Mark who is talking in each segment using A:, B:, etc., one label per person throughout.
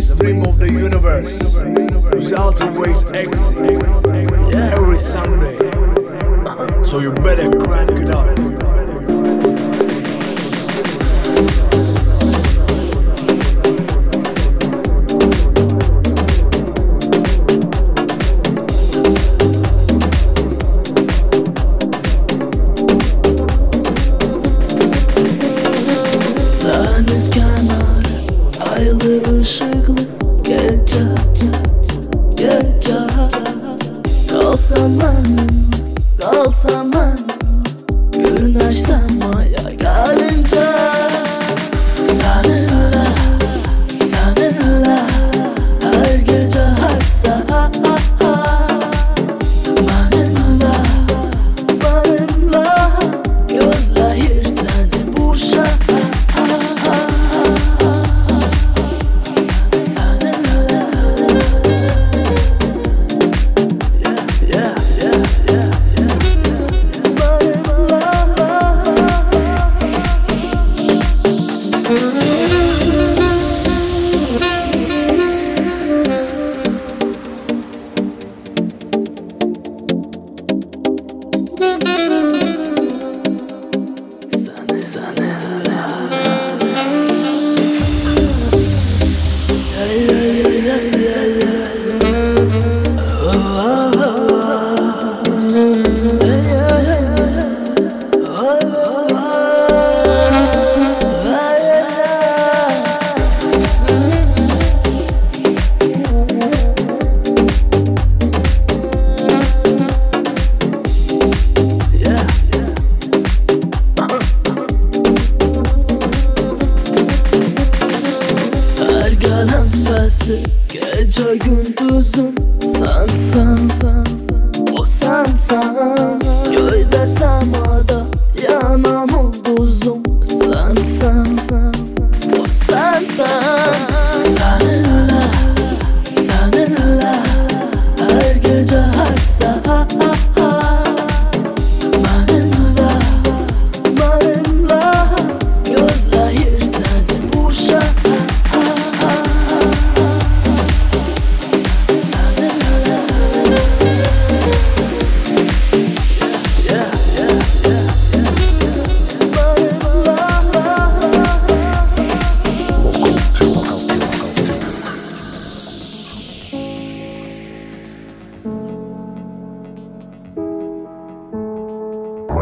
A: stream of the universe, is always exit every Sunday. so you better crank it up.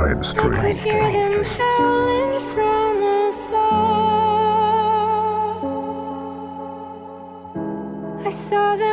B: Crime Stream.
C: I
D: could hear them howling from afar. I saw them.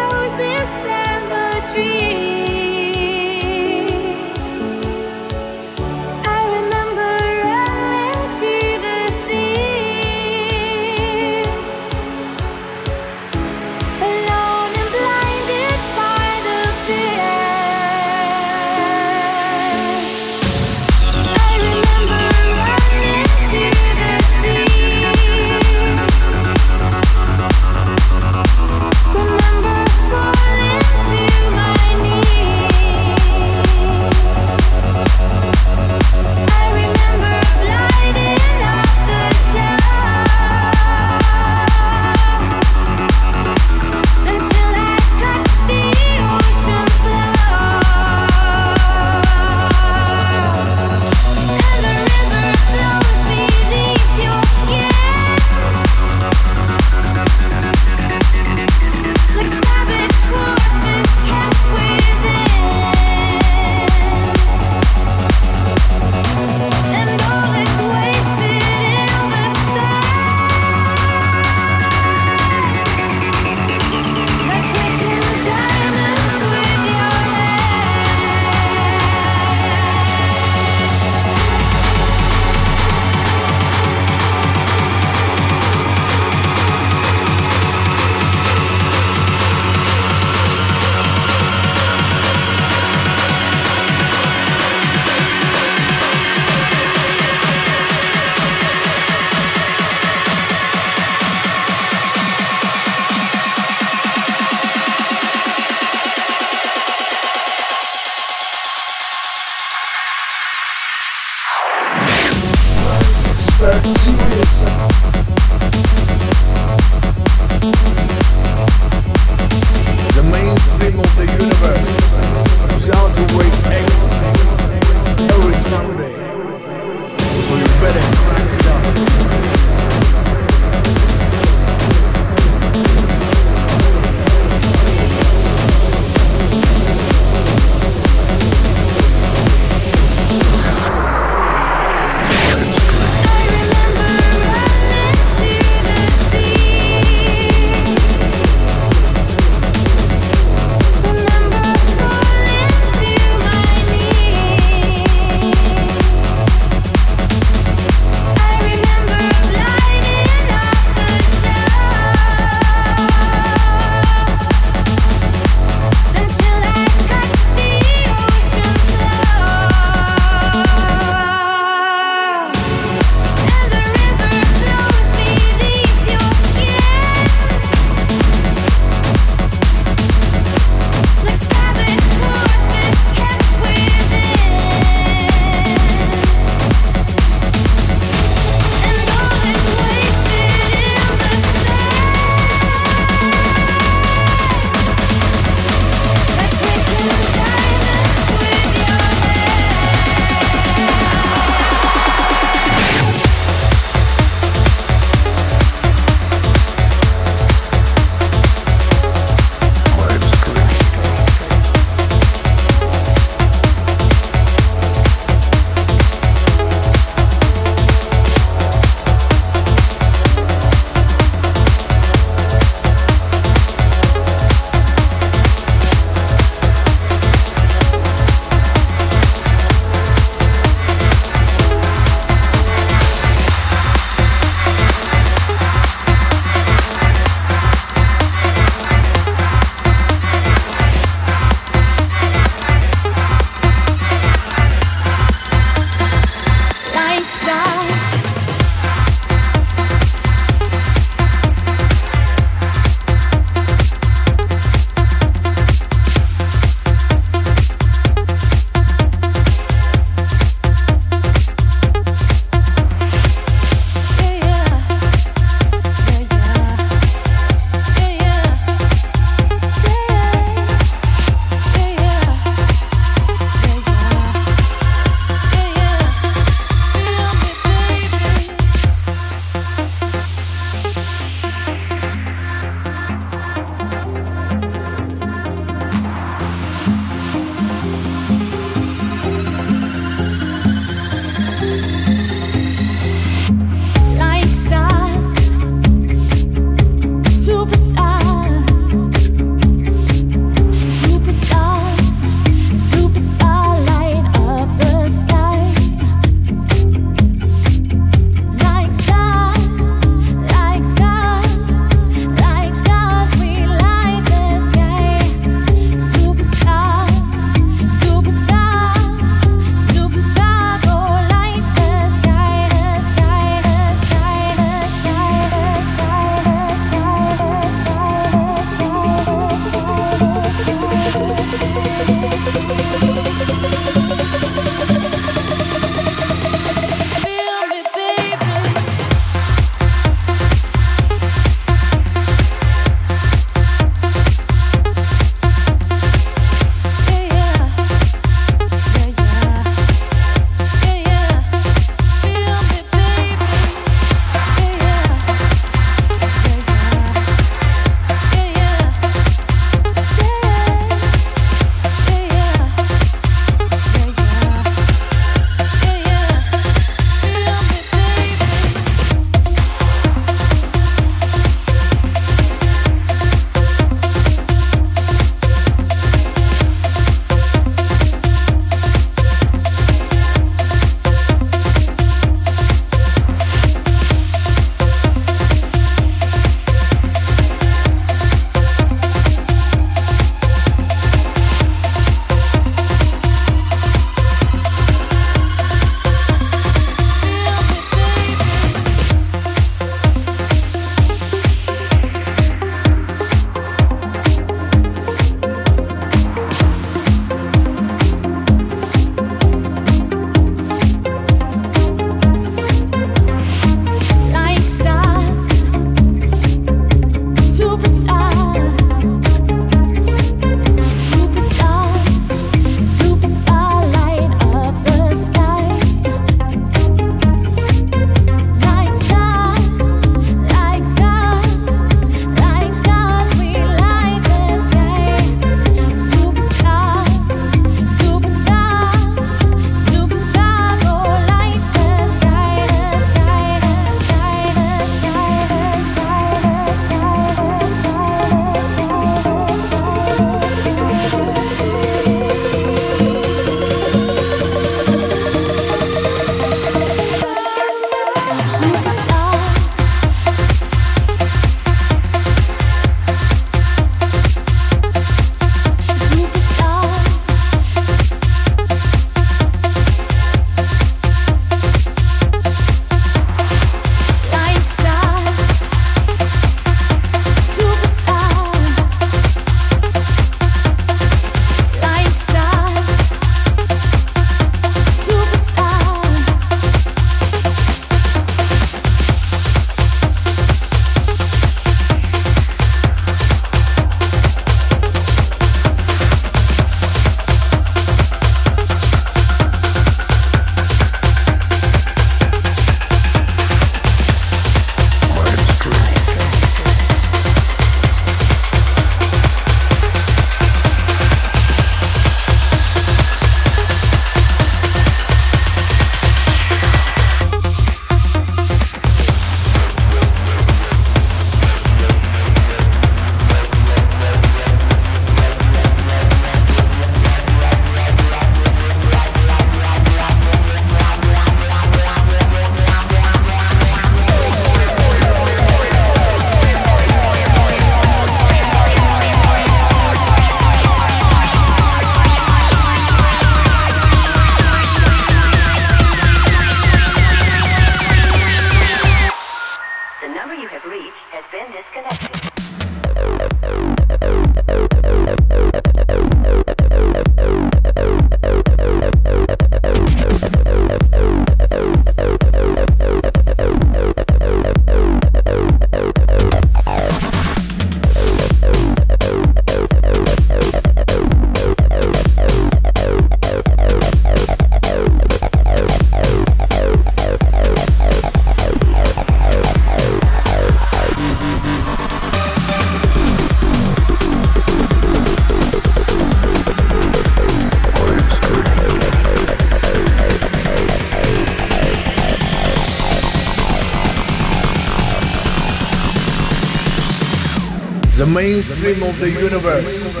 E: Mainstream of the universe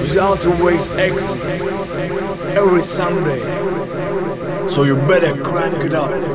E: is always exit every Sunday. So you better crank it up.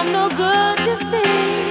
A: I'm no good, you see.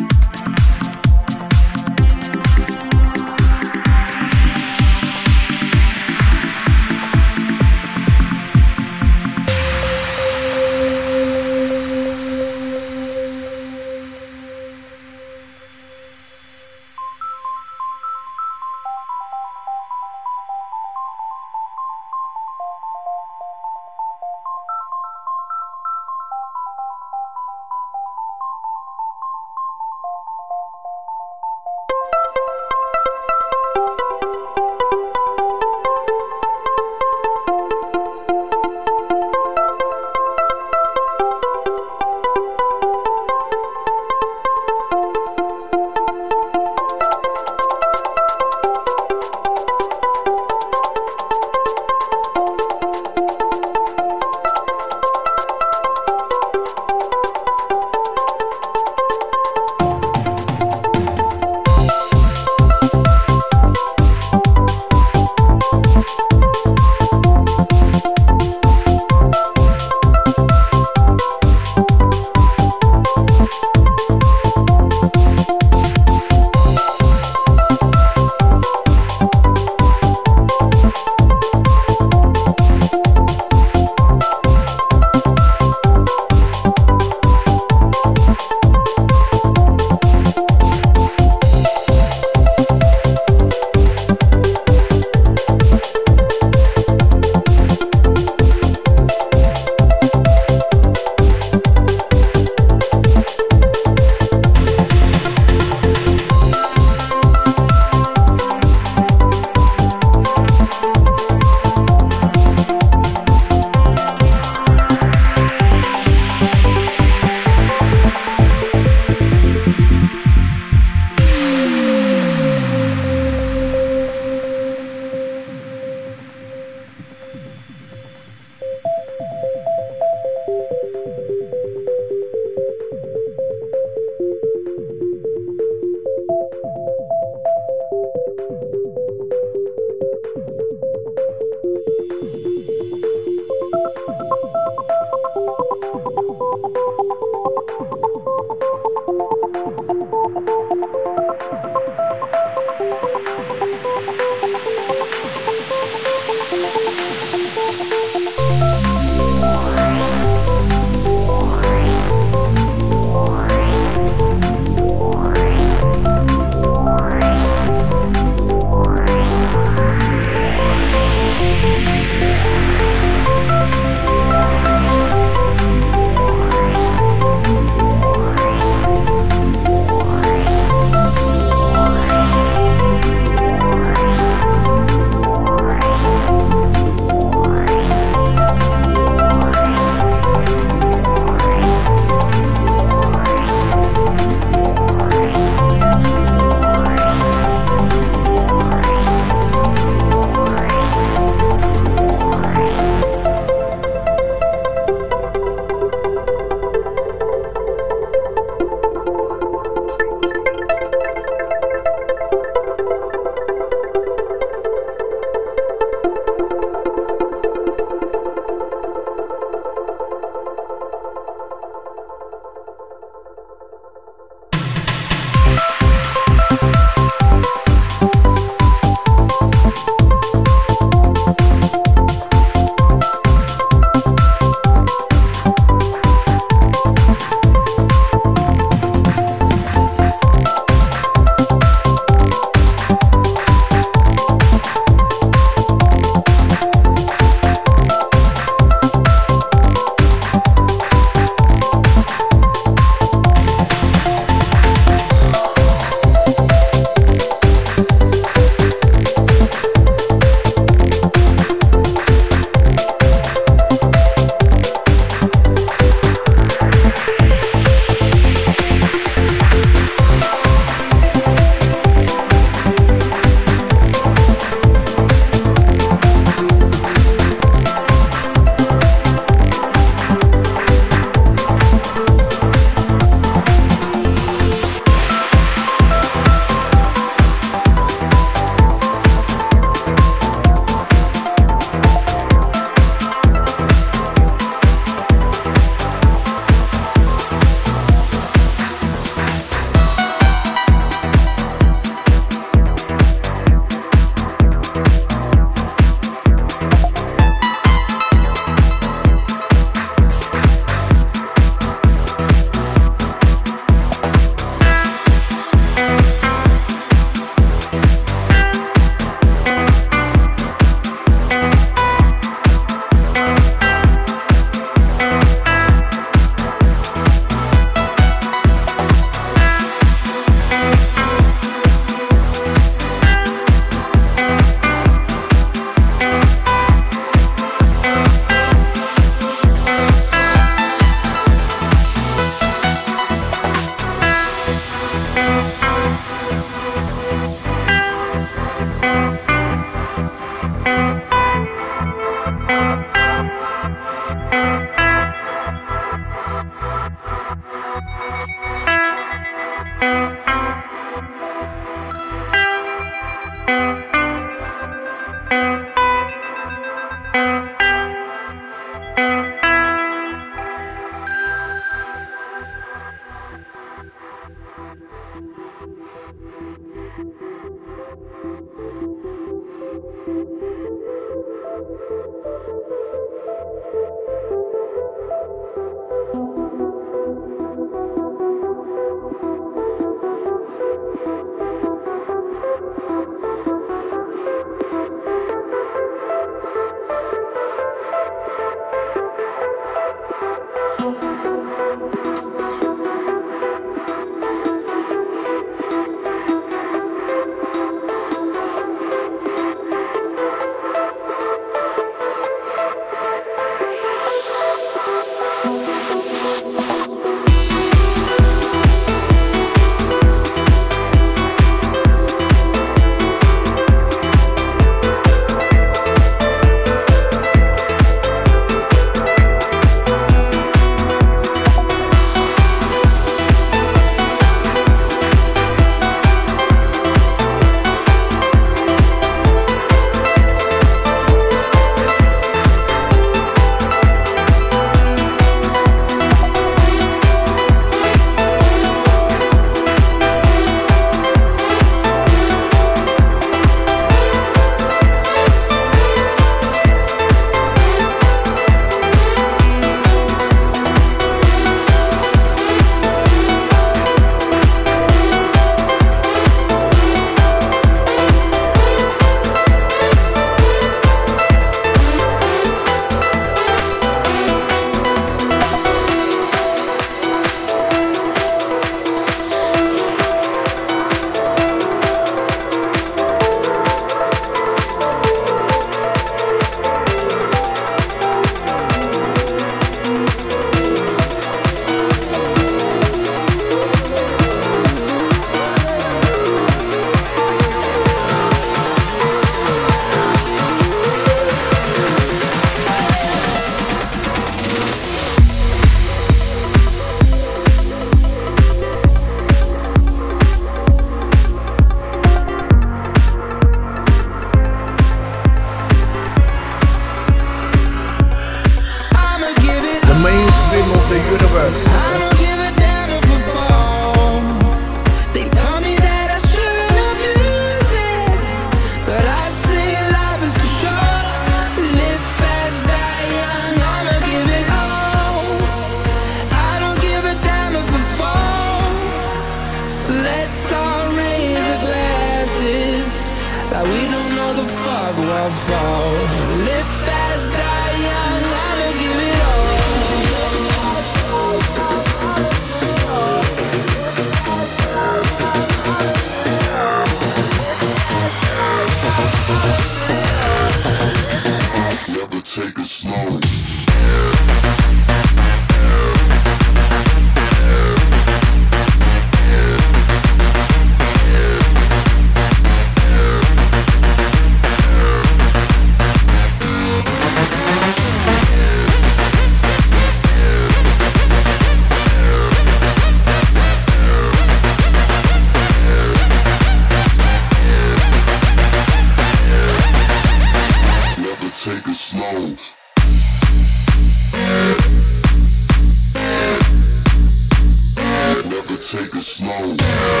A: It
F: slow.